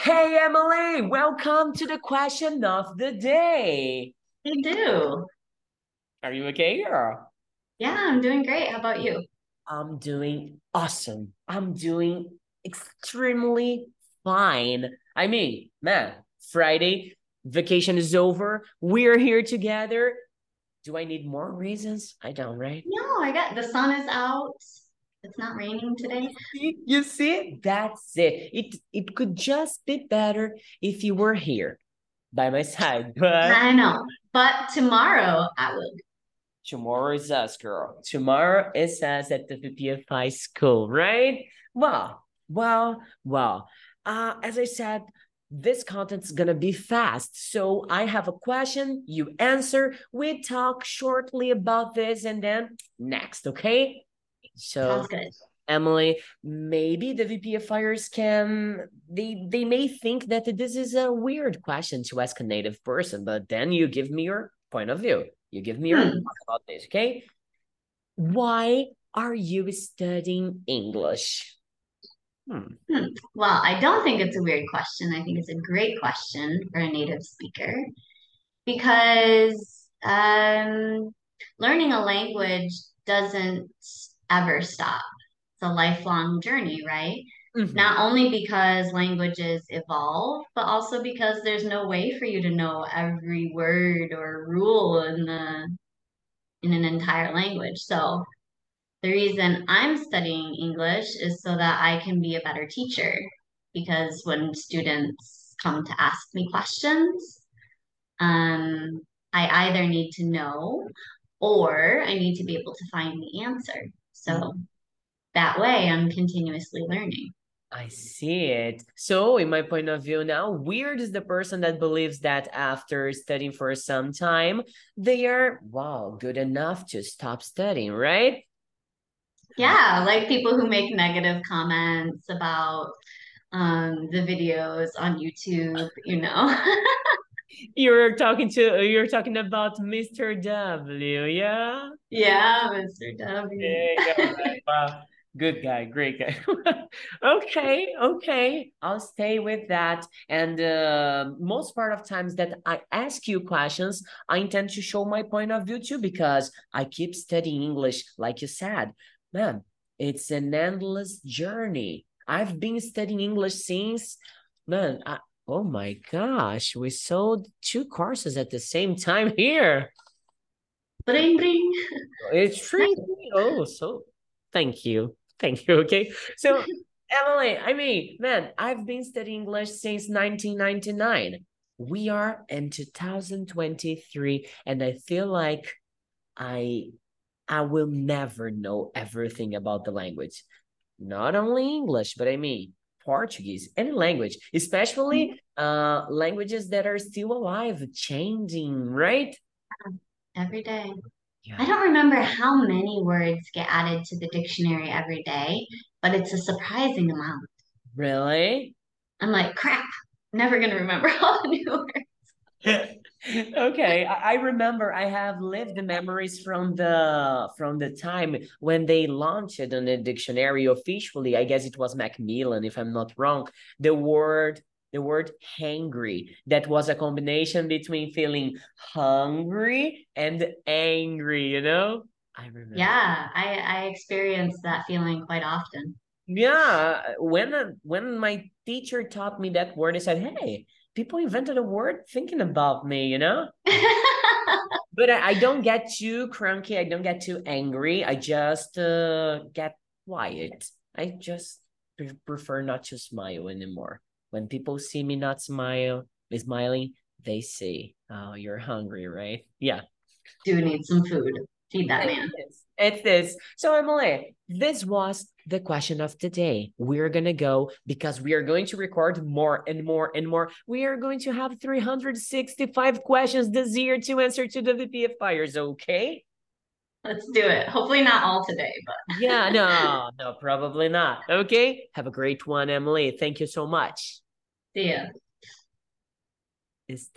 Hey, Emily, welcome to the question of the day. You do. Are you okay, girl? Yeah, I'm doing great. How about you? I'm doing awesome. I'm doing extremely fine. I mean, man, Friday, vacation is over. We're here together. Do I need more reasons? I don't, right? No, I got the sun is out. It's not raining today. You see, that's it. It it could just be better if you were here by my side, but I know. But tomorrow I will. tomorrow is us, girl. Tomorrow is us at the VPFI school, right? Well, well, well. Uh, as I said, this content's gonna be fast. So I have a question, you answer, we talk shortly about this, and then next, okay? So Sounds good. Emily, maybe the VPFIers can they they may think that this is a weird question to ask a native person, but then you give me your point of view. You give me your Hmm. thought about this, okay? Why are you studying English? Hmm. Hmm. Well, I don't think it's a weird question. I think it's a great question for a native speaker because um, learning a language doesn't ever stop. It's a lifelong journey, right? Mhm. Not only because languages evolve, but also because there's no way for you to know every word or rule in the in an entire language. So the reason I'm studying English is so that I can be a better teacher. Because when students come to ask me questions, um, I either need to know or I need to be able to find the answer. So that way I'm continuously learning. I see it. So, in my point of view now, weird is the person that believes that after studying for some time, they are, wow, good enough to stop studying, right? Yeah, like people who make negative comments about um the videos on YouTube, you know. You're talking to, you're talking about Mr. W, yeah? Yeah, Mr. W. Yeah, right. Wow. Good guy, great guy. Okay, okay. I'll stay with that. And uh, most part of times that I ask you questions, I intend to show my point of view too, because I keep studying English, like you said. Man, it's an endless journey. I've been studying English since, man, I, oh my gosh, we sold two courses at the same time here. Bring, bring. It's free. Oh, so thank you. Thank you. Okay. So, Emily, I mean, man, I've been studying English since 1999. We are in 2023, and I feel like I I will never know everything about the language. Not only English, but I mean Portuguese, any language, especially uh languages that are still alive, changing, right? Every day. Yeah. I don't remember how many words get added to the dictionary every day, but it's a surprising amount. Really? I'm like, crap, never gonna remember all the new words. Okay, I, remember I have lived the memories from the from the time when they launched on the dictionary officially. I guess it was Macmillan, if I'm not wrong. The word the word hangry that was a combination between feeling hungry and angry, you know? I remember. Yeah, I, I experience that feeling quite often. Yeah, when when my teacher taught me that word, I said, "Hey, people invented a word thinking about me," you know? But I, I don't get too cranky. I don't get too angry. I just uh, get quiet. I just pre- prefer not to smile anymore. When people see me not smile, smiling, they see, "Oh, you're hungry, right?" Yeah. Do need some food. Feed that man. It is. It is. So, Emily, this was the question of the day. We're going to go because we are going to record more and more and more. We are going to have 365 questions this year to answer to the VPFIers, okay? Let's do it. Hopefully not all today, but Yeah, no, no, probably not. Okay. Have a great one, Emily. Thank you so much. see ya. It's time.